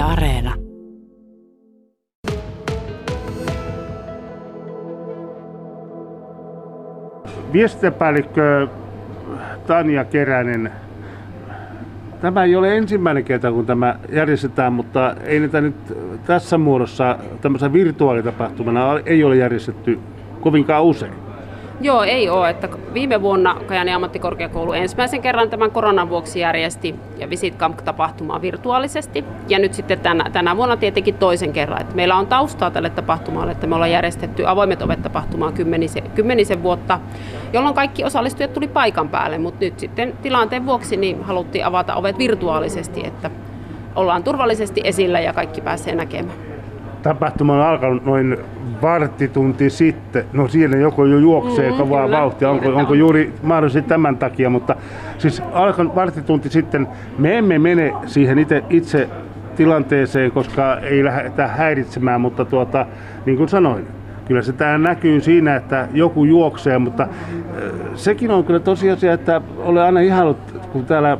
Areena. Viestintäpäällikkö Tanja Keränen, tämä ei ole ensimmäinen kerta, kun tämä järjestetään, mutta ei niitä nyt tässä muodossa tämmöisenä virtuaalitapahtumana ei ole järjestetty kovinkaan usein. Joo, ei ole. Että viime vuonna Kajani ammattikorkeakoulu ensimmäisen kerran tämän koronan vuoksi järjesti ja Visit Camp-tapahtumaa virtuaalisesti. Ja nyt sitten tänä, tänä vuonna tietenkin toisen kerran. Että meillä on taustaa tälle tapahtumalle, että me ollaan järjestetty avoimet ovet tapahtumaa kymmenisen, kymmenisen vuotta, jolloin kaikki osallistujat tuli paikan päälle. Mutta nyt sitten tilanteen vuoksi niin haluttiin avata ovet virtuaalisesti, että ollaan turvallisesti esillä ja kaikki pääsee näkemään tapahtuma on alkanut noin varttitunti sitten. No siellä joku jo juoksee mm, kovaa kyllä, vauhtia. Onko, onko juuri mahdollisesti tämän takia, mutta siis alkanut varttitunti sitten. Me emme mene siihen itse, itse tilanteeseen, koska ei lähdetä häiritsemään, mutta tuota, niin kuin sanoin, kyllä se tämä näkyy siinä, että joku juoksee, mutta sekin on kyllä tosiasia, että olen aina ihailut, kun täällä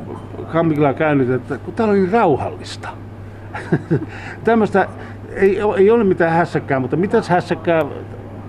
Kampikilla käynyt, että kun täällä on niin rauhallista. Tämmöistä ei, ei ole mitään hässäkkää, mutta mitäs hässäkkää,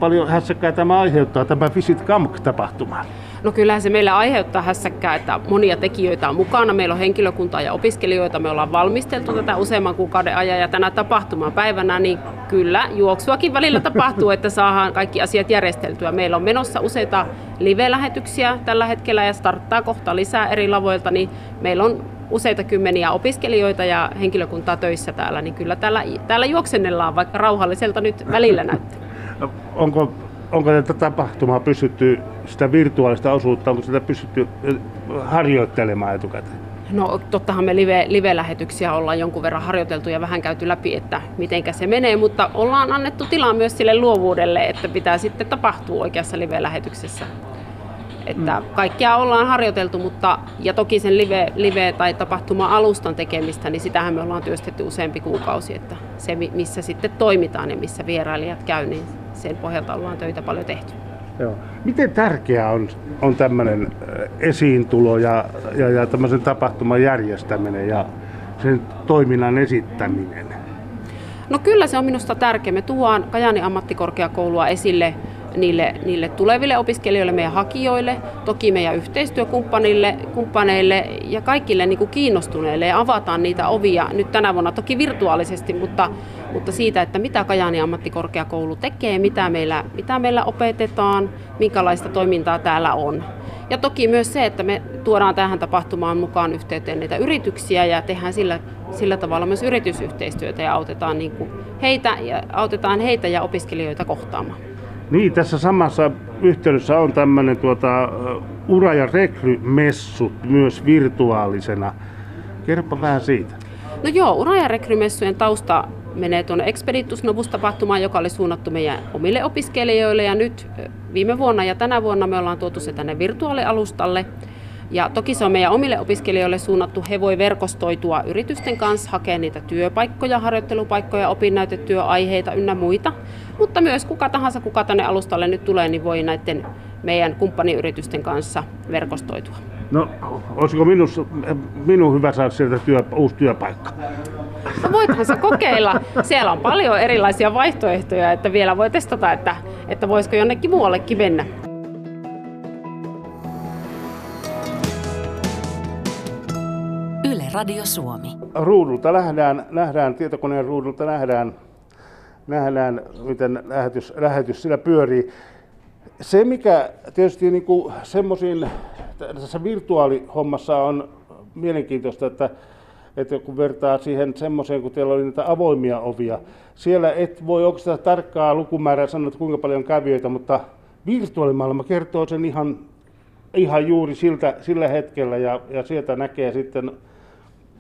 paljon hässäkkää tämä aiheuttaa, tämä Visit Camp-tapahtuma? No kyllähän se meillä aiheuttaa hässäkkää, että monia tekijöitä on mukana. Meillä on henkilökuntaa ja opiskelijoita. Me ollaan valmisteltu tätä useamman kuukauden ajan ja tänä tapahtuman päivänä, niin kyllä juoksuakin välillä tapahtuu, että saadaan kaikki asiat järjesteltyä. Meillä on menossa useita live-lähetyksiä tällä hetkellä ja starttaa kohta lisää eri lavoilta, niin meillä on useita kymmeniä opiskelijoita ja henkilökuntaa töissä täällä, niin kyllä täällä, täällä juoksennellaan, vaikka rauhalliselta nyt välillä näyttää. No, onko, onko tätä tapahtumaa pystytty, sitä virtuaalista osuutta, onko sitä pystytty harjoittelemaan etukäteen? No tottahan me live, live-lähetyksiä ollaan jonkun verran harjoiteltu ja vähän käyty läpi, että miten se menee, mutta ollaan annettu tilaa myös sille luovuudelle, että pitää sitten tapahtua oikeassa live-lähetyksessä. Että mm. kaikkea ollaan harjoiteltu, mutta ja toki sen live, live- tai tapahtuma-alustan tekemistä, niin sitähän me ollaan työstetty useampi kuukausi, että se missä sitten toimitaan ja missä vierailijat käy, niin sen pohjalta ollaan töitä paljon tehty. Joo. Miten tärkeää on, on tämmöinen esiintulo ja, ja, ja tämmöisen tapahtuman järjestäminen ja sen toiminnan esittäminen? No kyllä se on minusta tärkeä. Me tuodaan Kajani ammattikorkeakoulua esille niille, niille tuleville opiskelijoille, meidän hakijoille, toki meidän yhteistyökumppaneille kumppaneille ja kaikille niin kuin kiinnostuneille ja avataan niitä ovia nyt tänä vuonna toki virtuaalisesti, mutta, mutta siitä, että mitä Kajani ammattikorkeakoulu tekee, mitä meillä, mitä meillä opetetaan, minkälaista toimintaa täällä on. Ja toki myös se, että me tuodaan tähän tapahtumaan mukaan yhteyteen niitä yrityksiä ja tehdään sillä, sillä tavalla myös yritysyhteistyötä ja autetaan, niin kuin heitä, ja autetaan heitä ja opiskelijoita kohtaamaan. Niin, tässä samassa yhteydessä on tämmöinen tuota, ura- ja rekrymessut myös virtuaalisena. Kerropa vähän siitä. No joo, ura- ja rekrymessujen tausta menee tuonne Expeditus Novus-tapahtumaan, joka oli suunnattu meidän omille opiskelijoille. Ja nyt viime vuonna ja tänä vuonna me ollaan tuotu se tänne virtuaalialustalle. Ja toki se on meidän omille opiskelijoille suunnattu. He voi verkostoitua yritysten kanssa, hakea niitä työpaikkoja, harjoittelupaikkoja, opinnäytetyöaiheita ynnä muita. Mutta myös kuka tahansa, kuka tänne alustalle nyt tulee, niin voi näiden meidän kumppaniyritysten kanssa verkostoitua. No, olisiko minus, minun hyvä saada sieltä työ, uusi työpaikka? No voithan sä kokeilla. Siellä on paljon erilaisia vaihtoehtoja, että vielä voi testata, että, että voisiko jonnekin muuallekin mennä. Radio Suomi. Ruudulta nähdään, nähdään tietokoneen ruudulta nähdään, nähdään miten lähetys, lähetys sillä pyörii. Se, mikä tietysti niin semmoisiin tässä virtuaalihommassa on mielenkiintoista, että, että kun vertaa siihen semmoiseen, kun teillä oli niitä avoimia ovia, siellä et voi oikeastaan tarkkaa lukumäärää sanoa, että kuinka paljon kävijöitä, mutta virtuaalimaailma kertoo sen ihan, ihan juuri siltä, sillä hetkellä ja, ja sieltä näkee sitten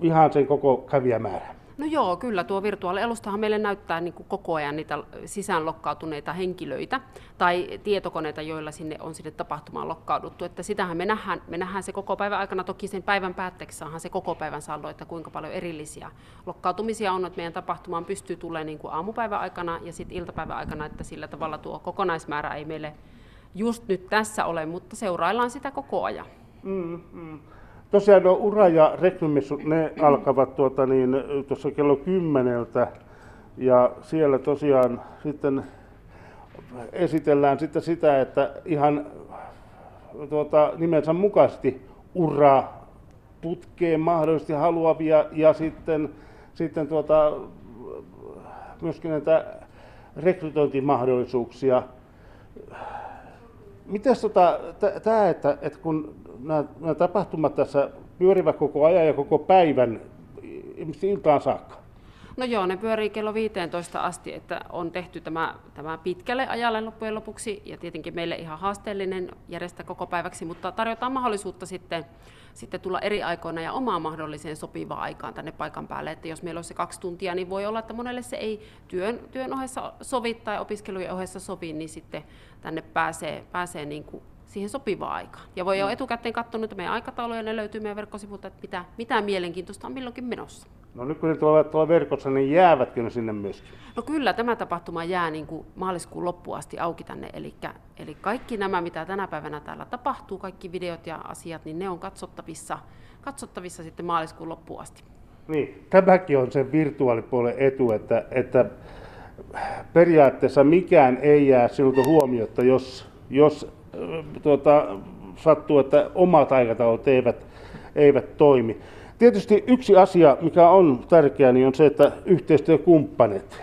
ihan sen koko kävijämäärän. No joo, kyllä tuo virtuaalialustahan meille näyttää niin kuin koko ajan niitä sisäänlokkautuneita henkilöitä tai tietokoneita, joilla sinne on sinne tapahtumaan lokkauduttu. Että sitähän me nähdään, me nähdään se koko päivän aikana, toki sen päivän päätteeksi saahan se koko päivän saldo, että kuinka paljon erillisiä lokkautumisia on, että meidän tapahtumaan pystyy tulemaan niin kuin aamupäivän aikana ja sitten iltapäivän aikana, että sillä tavalla tuo kokonaismäärä ei meille just nyt tässä ole, mutta seuraillaan sitä koko ajan. Mm, mm. Tosiaan no, ura- ja rekrymissut, ne alkavat tuota, niin, tuossa kello kymmeneltä. Ja siellä tosiaan sitten esitellään sitten sitä, että ihan tuota, nimensä mukaisesti ura putkeen mahdollisesti haluavia ja sitten, sitten tuota, myöskin näitä rekrytointimahdollisuuksia. Miten tota, tämä, että, että kun nämä, tapahtumat tässä pyörivät koko ajan ja koko päivän, iltaan saakka, No joo, ne pyörii kello 15 asti, että on tehty tämä, tämä pitkälle ajalle loppujen lopuksi ja tietenkin meille ihan haasteellinen järjestää koko päiväksi, mutta tarjotaan mahdollisuutta sitten, sitten tulla eri aikoina ja omaan mahdolliseen sopivaan aikaan tänne paikan päälle. Että jos meillä on se kaksi tuntia, niin voi olla, että monelle se ei työn, työn ohessa sovi tai opiskelujen ohessa sovi, niin sitten tänne pääsee, pääsee niin kuin siihen sopivaan aikaan. Ja voi jo mm. etukäteen katsoa nyt meidän aikatauluja, ne löytyy meidän verkkosivulta, että mitä, mitä mielenkiintoista on milloinkin menossa. No nyt kun ne tulevat tuolla verkossa, niin jäävätkö ne sinne myöskin? No kyllä, tämä tapahtuma jää niin kuin maaliskuun loppuun asti auki tänne. Eli, eli kaikki nämä, mitä tänä päivänä täällä tapahtuu, kaikki videot ja asiat, niin ne on katsottavissa, katsottavissa sitten maaliskuun loppuun asti. Niin, tämäkin on sen virtuaalipuolen etu, että, että periaatteessa mikään ei jää sinulta huomiota, jos, jos tuota, sattuu, että omat aikataulut eivät, eivät toimi. Tietysti yksi asia, mikä on tärkeä, niin on se, että yhteistyökumppanit,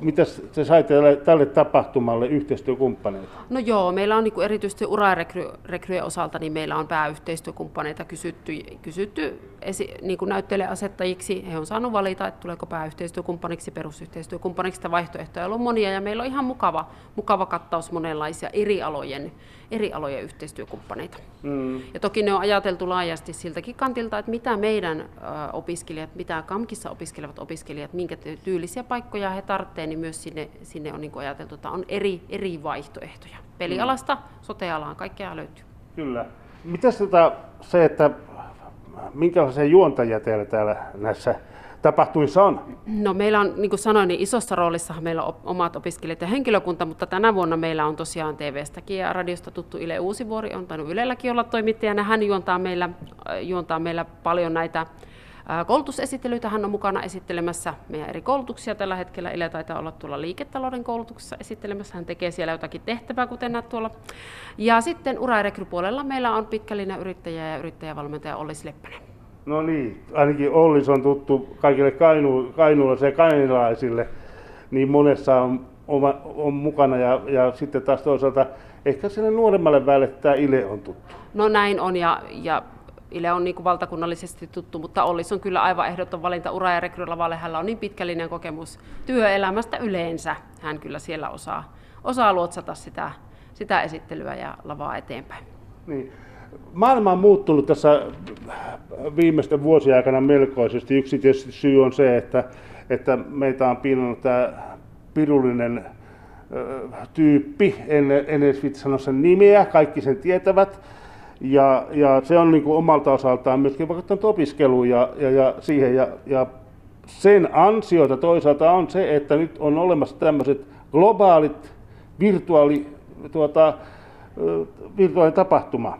mitä se sai tälle, tälle tapahtumalle yhteistyökumppaneita? No joo, meillä on niin erityisesti urarekryjen osalta, niin meillä on pääyhteistyökumppaneita kysytty, kysytty esi, niin kuin asettajiksi. He on saanut valita, että tuleeko pääyhteistyökumppaniksi, perusyhteistyökumppaniksi, sitä vaihtoehtoja on monia, ja meillä on ihan mukava, mukava kattaus monenlaisia eri alojen, eri alojen yhteistyökumppaneita. Mm. Ja toki ne on ajateltu laajasti siltäkin kantilta, että mitä meidän opiskelijat, mitä KAMKissa opiskelevat opiskelijat, minkä tyylisiä paikkoja he tarvitsevat, niin myös sinne, sinne on niin ajateltu, että on eri, eri vaihtoehtoja. Pelialasta, mm. sotealaan, kaikkea löytyy. Kyllä. Mitäs tota, se, että minkälaisia juontajia teillä täällä näissä tapahtuissa on? No meillä on, niin kuin sanoin, niin isossa roolissa meillä on omat opiskelijat ja henkilökunta, mutta tänä vuonna meillä on tosiaan TV-stäkin ja radiosta tuttu Yle Uusivuori, on tainnut Ylelläkin olla toimittajana. Hän juontaa meillä, juontaa meillä paljon näitä koulutusesittelyitä. Hän on mukana esittelemässä meidän eri koulutuksia tällä hetkellä. Ile taitaa olla tuolla liiketalouden koulutuksessa esittelemässä. Hän tekee siellä jotakin tehtävää, kuten näet tuolla. Ja sitten ura- ja meillä on pitkällinen yrittäjä ja yrittäjävalmentaja Olli Leppänen. No niin, ainakin Ollis on tuttu kaikille kainu, kainuulaisille ja kainilaisille, niin monessa on, on, on mukana ja, ja sitten taas toisaalta ehkä sinne nuoremmalle väelle tämä Ile on tuttu. No näin on ja, ja Ile on niin kuin valtakunnallisesti tuttu, mutta Ollis on kyllä aivan ehdoton valinta ura- ja rekrylavalle. Hänellä on niin pitkällinen kokemus työelämästä yleensä. Hän kyllä siellä osaa, osaa luotsata sitä, sitä esittelyä ja lavaa eteenpäin. Niin. Maailma on muuttunut tässä viimeisten vuosien aikana melkoisesti. Yksi tietysti syy on se, että, että meitä on piinannut tämä pirullinen tyyppi, en, en edes sanoa sen nimeä, kaikki sen tietävät ja, ja se on niin kuin omalta osaltaan myöskin vaikuttanut opiskeluun ja, ja, ja siihen. Ja, ja sen ansiota toisaalta on se, että nyt on olemassa tämmöiset globaalit virtuaali, tuota, virtuaalitapahtuma.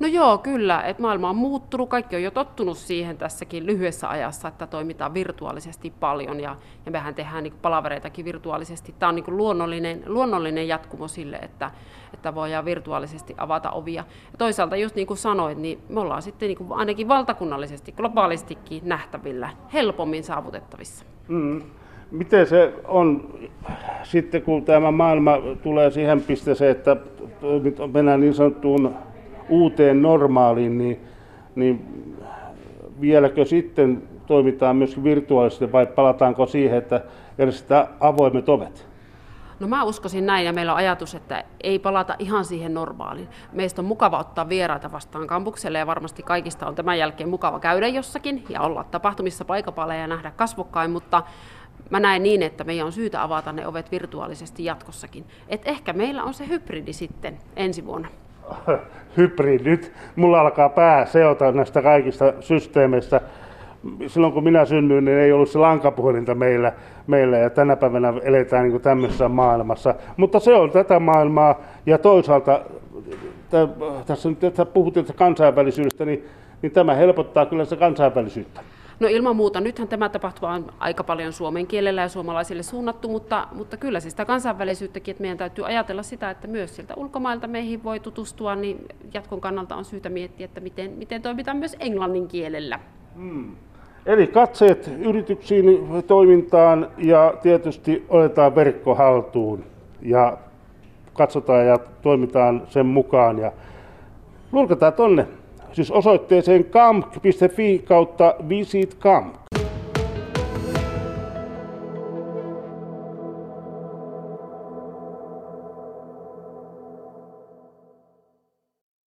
No joo, kyllä, että maailma on muuttunut, kaikki on jo tottunut siihen tässäkin lyhyessä ajassa, että toimitaan virtuaalisesti paljon ja, ja mehän tehdään niin palavereitakin virtuaalisesti. Tämä on niin luonnollinen, luonnollinen jatkumo sille, että, että voidaan virtuaalisesti avata ovia. Ja toisaalta just niin kuin sanoit, niin me ollaan sitten niin kuin ainakin valtakunnallisesti, globaalistikin nähtävillä, helpommin saavutettavissa. Mm. Miten se on sitten, kun tämä maailma tulee siihen pisteeseen, että mennään niin sanottuun uuteen normaaliin, niin, niin vieläkö sitten toimitaan myös virtuaalisesti vai palataanko siihen, että järjestetään avoimet ovet? No mä uskoisin näin ja meillä on ajatus, että ei palata ihan siihen normaaliin. Meistä on mukava ottaa vieraita vastaan kampukselle ja varmasti kaikista on tämän jälkeen mukava käydä jossakin ja olla tapahtumissa paikapaalle ja nähdä kasvokkain, mutta mä näen niin, että meidän on syytä avata ne ovet virtuaalisesti jatkossakin. Et ehkä meillä on se hybridi sitten ensi vuonna. hybridit. Mulla alkaa pää seota näistä kaikista systeemeistä. Silloin kun minä synnyin, niin ei ollut se lankapuhelinta meillä, meillä ja tänä päivänä eletään niin tämmöisessä maailmassa. Mutta se on tätä maailmaa ja toisaalta tässä nyt puhuttiin kansainvälisyydestä, niin niin tämä helpottaa kyllä se kansainvälisyyttä. No ilman muuta. Nythän tämä tapahtuma on aika paljon suomen kielellä ja suomalaisille suunnattu, mutta, mutta kyllä se sitä kansainvälisyyttäkin, että meidän täytyy ajatella sitä, että myös sieltä ulkomailta meihin voi tutustua, niin jatkon kannalta on syytä miettiä, että miten, miten toimitaan myös englannin kielellä. Hmm. Eli katseet yrityksiin, toimintaan ja tietysti otetaan verkko haltuun ja katsotaan ja toimitaan sen mukaan. Ja lurkataan tonne, siis osoitteeseen kamp.fi kautta visitkamp.